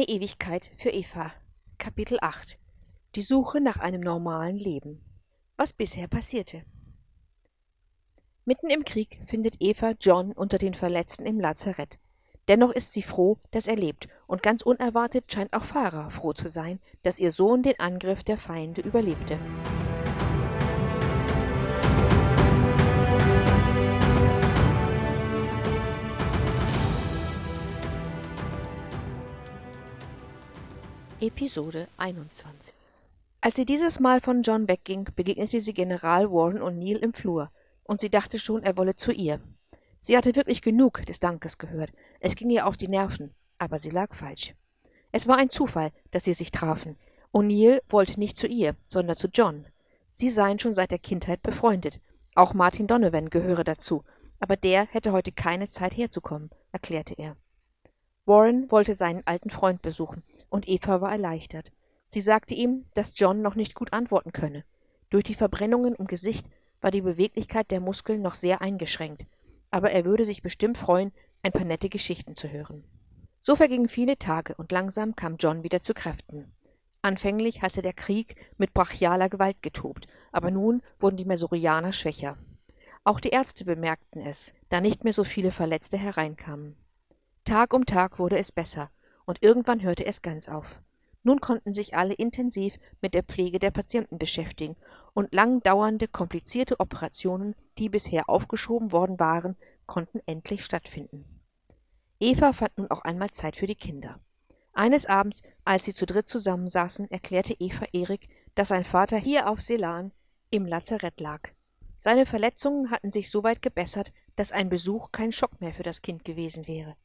Eine Ewigkeit für Eva. Kapitel 8 Die Suche nach einem normalen Leben. Was bisher passierte. Mitten im Krieg findet Eva John unter den Verletzten im Lazarett. Dennoch ist sie froh, dass er lebt, und ganz unerwartet scheint auch Farah froh zu sein, dass ihr Sohn den Angriff der Feinde überlebte. Episode 21 Als sie dieses Mal von John wegging, begegnete sie General Warren O'Neill im Flur, und sie dachte schon, er wolle zu ihr. Sie hatte wirklich genug des Dankes gehört, es ging ihr auf die Nerven, aber sie lag falsch. Es war ein Zufall, dass sie sich trafen. O'Neill wollte nicht zu ihr, sondern zu John. Sie seien schon seit der Kindheit befreundet. Auch Martin Donovan gehöre dazu, aber der hätte heute keine Zeit herzukommen, erklärte er. Warren wollte seinen alten Freund besuchen, und Eva war erleichtert. Sie sagte ihm, dass John noch nicht gut antworten könne. Durch die Verbrennungen im Gesicht war die Beweglichkeit der Muskeln noch sehr eingeschränkt, aber er würde sich bestimmt freuen, ein paar nette Geschichten zu hören. So vergingen viele Tage und langsam kam John wieder zu Kräften. Anfänglich hatte der Krieg mit brachialer Gewalt getobt, aber nun wurden die Mesorianer schwächer. Auch die Ärzte bemerkten es, da nicht mehr so viele Verletzte hereinkamen. Tag um Tag wurde es besser, und irgendwann hörte es ganz auf. Nun konnten sich alle intensiv mit der Pflege der Patienten beschäftigen, und lang dauernde, komplizierte Operationen, die bisher aufgeschoben worden waren, konnten endlich stattfinden. Eva fand nun auch einmal Zeit für die Kinder. Eines Abends, als sie zu dritt zusammensaßen, erklärte Eva Erik, dass sein Vater hier auf Celan im Lazarett lag. Seine Verletzungen hatten sich so weit gebessert, dass ein Besuch kein Schock mehr für das Kind gewesen wäre.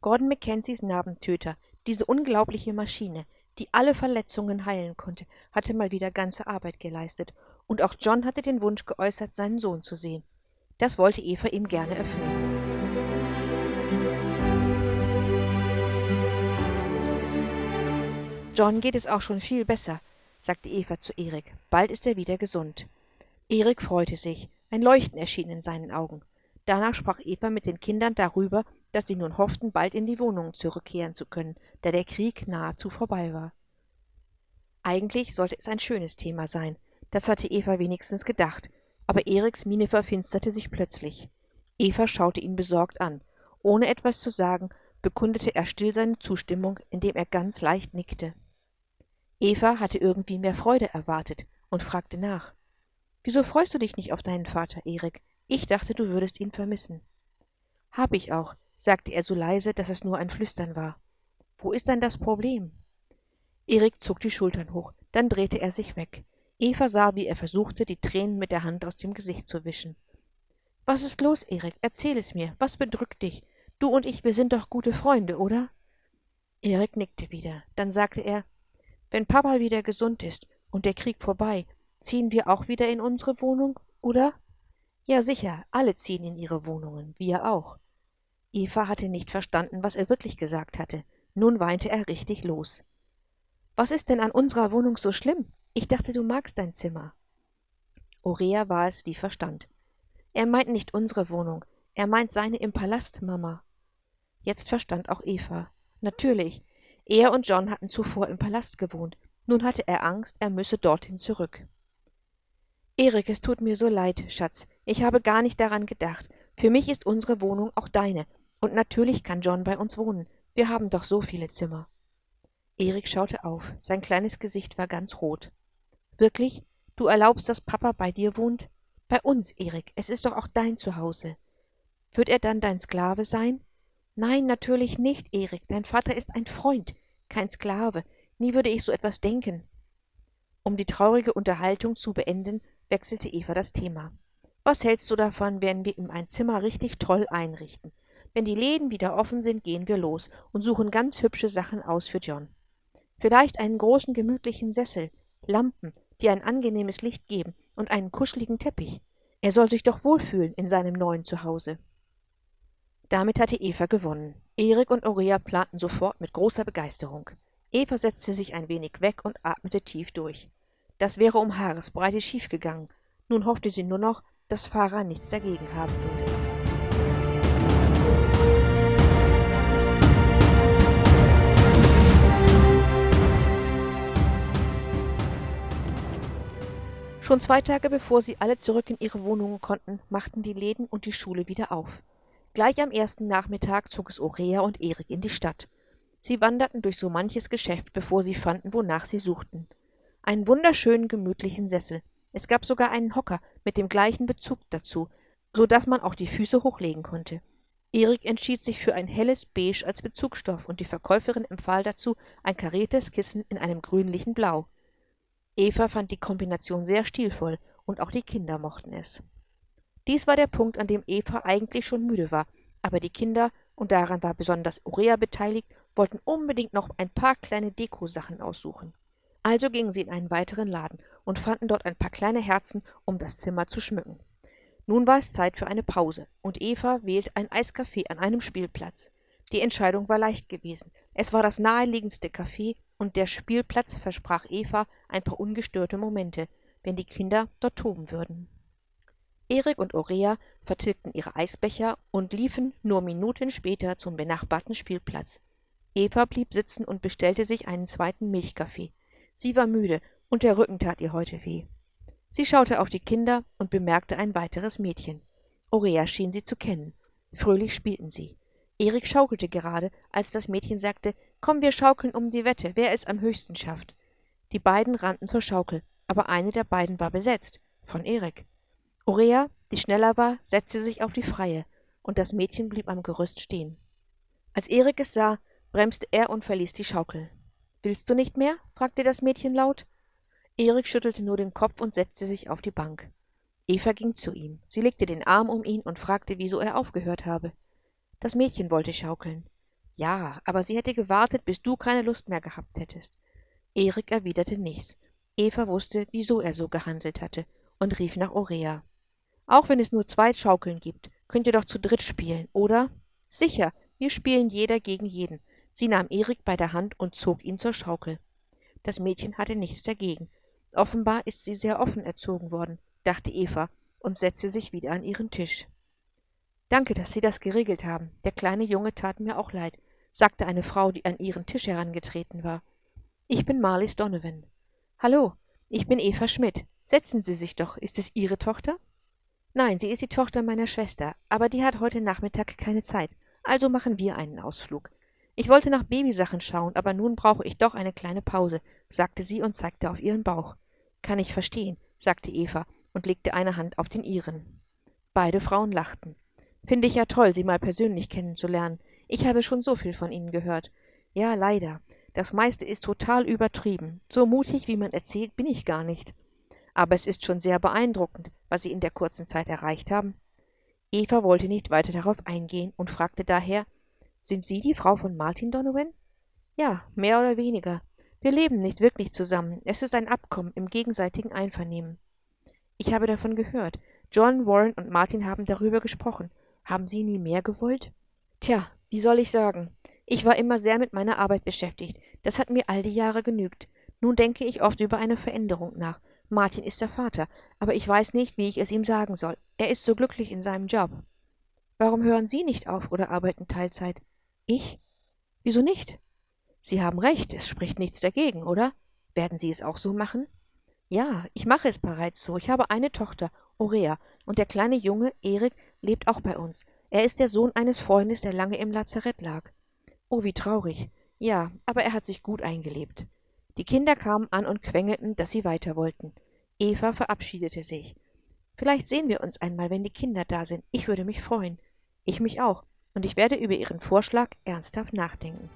Gordon Mackenzies Narbentöter, diese unglaubliche Maschine, die alle Verletzungen heilen konnte, hatte mal wieder ganze Arbeit geleistet, und auch John hatte den Wunsch geäußert, seinen Sohn zu sehen. Das wollte Eva ihm gerne erfüllen. John geht es auch schon viel besser, sagte Eva zu Erik. Bald ist er wieder gesund. Erik freute sich. Ein Leuchten erschien in seinen Augen. Danach sprach Eva mit den Kindern darüber, dass sie nun hofften, bald in die Wohnungen zurückkehren zu können, da der Krieg nahezu vorbei war. Eigentlich sollte es ein schönes Thema sein, das hatte Eva wenigstens gedacht, aber Eriks Miene verfinsterte sich plötzlich. Eva schaute ihn besorgt an. Ohne etwas zu sagen, bekundete er still seine Zustimmung, indem er ganz leicht nickte. Eva hatte irgendwie mehr Freude erwartet und fragte nach. Wieso freust du dich nicht auf deinen Vater, Erik? Ich dachte, du würdest ihn vermissen. Hab ich auch, sagte er so leise, dass es nur ein Flüstern war. Wo ist denn das Problem? Erik zog die Schultern hoch, dann drehte er sich weg. Eva sah, wie er versuchte, die Tränen mit der Hand aus dem Gesicht zu wischen. Was ist los, Erik? Erzähl es mir. Was bedrückt dich? Du und ich, wir sind doch gute Freunde, oder? Erik nickte wieder. Dann sagte er, wenn Papa wieder gesund ist und der Krieg vorbei, ziehen wir auch wieder in unsere Wohnung, oder? Ja, sicher, alle ziehen in ihre Wohnungen, wir auch. Eva hatte nicht verstanden, was er wirklich gesagt hatte. Nun weinte er richtig los. Was ist denn an unserer Wohnung so schlimm? Ich dachte, du magst dein Zimmer. Aurea war es, die verstand. Er meint nicht unsere Wohnung, er meint seine im Palast, Mama. Jetzt verstand auch Eva. Natürlich. Er und John hatten zuvor im Palast gewohnt. Nun hatte er Angst, er müsse dorthin zurück. Erik, es tut mir so leid, Schatz. Ich habe gar nicht daran gedacht. Für mich ist unsere Wohnung auch deine. Und natürlich kann John bei uns wohnen. Wir haben doch so viele Zimmer. Erik schaute auf. Sein kleines Gesicht war ganz rot. Wirklich? Du erlaubst, dass Papa bei dir wohnt? Bei uns, Erik. Es ist doch auch dein Zuhause. Wird er dann dein Sklave sein? Nein, natürlich nicht, Erik. Dein Vater ist ein Freund, kein Sklave. Nie würde ich so etwas denken. Um die traurige Unterhaltung zu beenden, wechselte Eva das Thema. Was hältst du davon, wenn wir ihm ein Zimmer richtig toll einrichten? Wenn die Läden wieder offen sind, gehen wir los und suchen ganz hübsche Sachen aus für John. Vielleicht einen großen gemütlichen Sessel, Lampen, die ein angenehmes Licht geben und einen kuscheligen Teppich. Er soll sich doch wohlfühlen in seinem neuen Zuhause. Damit hatte Eva gewonnen. Erik und Aurea planten sofort mit großer Begeisterung. Eva setzte sich ein wenig weg und atmete tief durch. Das wäre um Haaresbreite schiefgegangen. Nun hoffte sie nur noch, dass Farah nichts dagegen haben würde. Schon zwei Tage bevor sie alle zurück in ihre Wohnungen konnten, machten die Läden und die Schule wieder auf. Gleich am ersten Nachmittag zog es Orea und Erik in die Stadt. Sie wanderten durch so manches Geschäft, bevor sie fanden, wonach sie suchten. Einen wunderschönen, gemütlichen Sessel. Es gab sogar einen Hocker mit dem gleichen Bezug dazu, so dass man auch die Füße hochlegen konnte. Erik entschied sich für ein helles Beige als Bezugstoff und die Verkäuferin empfahl dazu ein kariertes Kissen in einem grünlichen Blau. Eva fand die Kombination sehr stilvoll und auch die Kinder mochten es. Dies war der Punkt, an dem Eva eigentlich schon müde war, aber die Kinder, und daran war besonders Urea beteiligt, wollten unbedingt noch ein paar kleine Dekosachen aussuchen. Also gingen sie in einen weiteren Laden und fanden dort ein paar kleine Herzen, um das Zimmer zu schmücken. Nun war es Zeit für eine Pause, und Eva wählte ein Eiscafé an einem Spielplatz. Die Entscheidung war leicht gewesen. Es war das naheliegendste Café, und der Spielplatz versprach Eva ein paar ungestörte Momente, wenn die Kinder dort toben würden. Erik und Orea vertilgten ihre Eisbecher und liefen nur Minuten später zum benachbarten Spielplatz. Eva blieb sitzen und bestellte sich einen zweiten Milchkaffee. Sie war müde und der Rücken tat ihr heute weh. Sie schaute auf die Kinder und bemerkte ein weiteres Mädchen. Orea schien sie zu kennen. Fröhlich spielten sie. Erik schaukelte gerade, als das Mädchen sagte, Komm, wir schaukeln um die Wette, wer es am höchsten schafft. Die beiden rannten zur Schaukel, aber eine der beiden war besetzt, von Erik. Orea, die schneller war, setzte sich auf die freie, und das Mädchen blieb am Gerüst stehen. Als Erik es sah, bremste er und verließ die Schaukel. Willst du nicht mehr? fragte das Mädchen laut. Erik schüttelte nur den Kopf und setzte sich auf die Bank. Eva ging zu ihm. Sie legte den Arm um ihn und fragte, wieso er aufgehört habe. Das Mädchen wollte schaukeln. Ja, aber sie hätte gewartet, bis du keine Lust mehr gehabt hättest. Erik erwiderte nichts. Eva wusste, wieso er so gehandelt hatte, und rief nach Orea. Auch wenn es nur zwei Schaukeln gibt, könnt ihr doch zu dritt spielen, oder? Sicher, wir spielen jeder gegen jeden. Sie nahm Erik bei der Hand und zog ihn zur Schaukel. Das Mädchen hatte nichts dagegen, Offenbar ist sie sehr offen erzogen worden, dachte Eva und setzte sich wieder an ihren Tisch. Danke, dass Sie das geregelt haben. Der kleine Junge tat mir auch leid, sagte eine Frau, die an ihren Tisch herangetreten war. Ich bin Marlies Donovan. Hallo, ich bin Eva Schmidt. Setzen Sie sich doch. Ist es Ihre Tochter? Nein, sie ist die Tochter meiner Schwester, aber die hat heute Nachmittag keine Zeit. Also machen wir einen Ausflug. Ich wollte nach Babysachen schauen, aber nun brauche ich doch eine kleine Pause, sagte sie und zeigte auf ihren Bauch. Kann ich verstehen, sagte Eva und legte eine Hand auf den ihren. Beide Frauen lachten. Finde ich ja toll, Sie mal persönlich kennenzulernen. Ich habe schon so viel von Ihnen gehört. Ja, leider. Das meiste ist total übertrieben. So mutig, wie man erzählt, bin ich gar nicht. Aber es ist schon sehr beeindruckend, was Sie in der kurzen Zeit erreicht haben. Eva wollte nicht weiter darauf eingehen und fragte daher, sind Sie die Frau von Martin Donovan? Ja, mehr oder weniger. Wir leben nicht wirklich zusammen. Es ist ein Abkommen im gegenseitigen Einvernehmen. Ich habe davon gehört. John, Warren und Martin haben darüber gesprochen. Haben Sie nie mehr gewollt? Tja, wie soll ich sagen? Ich war immer sehr mit meiner Arbeit beschäftigt. Das hat mir all die Jahre genügt. Nun denke ich oft über eine Veränderung nach. Martin ist der Vater, aber ich weiß nicht, wie ich es ihm sagen soll. Er ist so glücklich in seinem Job. Warum hören Sie nicht auf oder arbeiten Teilzeit? Ich? Wieso nicht? Sie haben recht, es spricht nichts dagegen, oder? Werden Sie es auch so machen? Ja, ich mache es bereits so. Ich habe eine Tochter, Orea, und der kleine Junge, Erik, lebt auch bei uns. Er ist der Sohn eines Freundes, der lange im Lazarett lag. Oh, wie traurig. Ja, aber er hat sich gut eingelebt. Die Kinder kamen an und quengelten, dass sie weiter wollten. Eva verabschiedete sich. Vielleicht sehen wir uns einmal, wenn die Kinder da sind. Ich würde mich freuen. Ich mich auch und ich werde über Ihren Vorschlag ernsthaft nachdenken.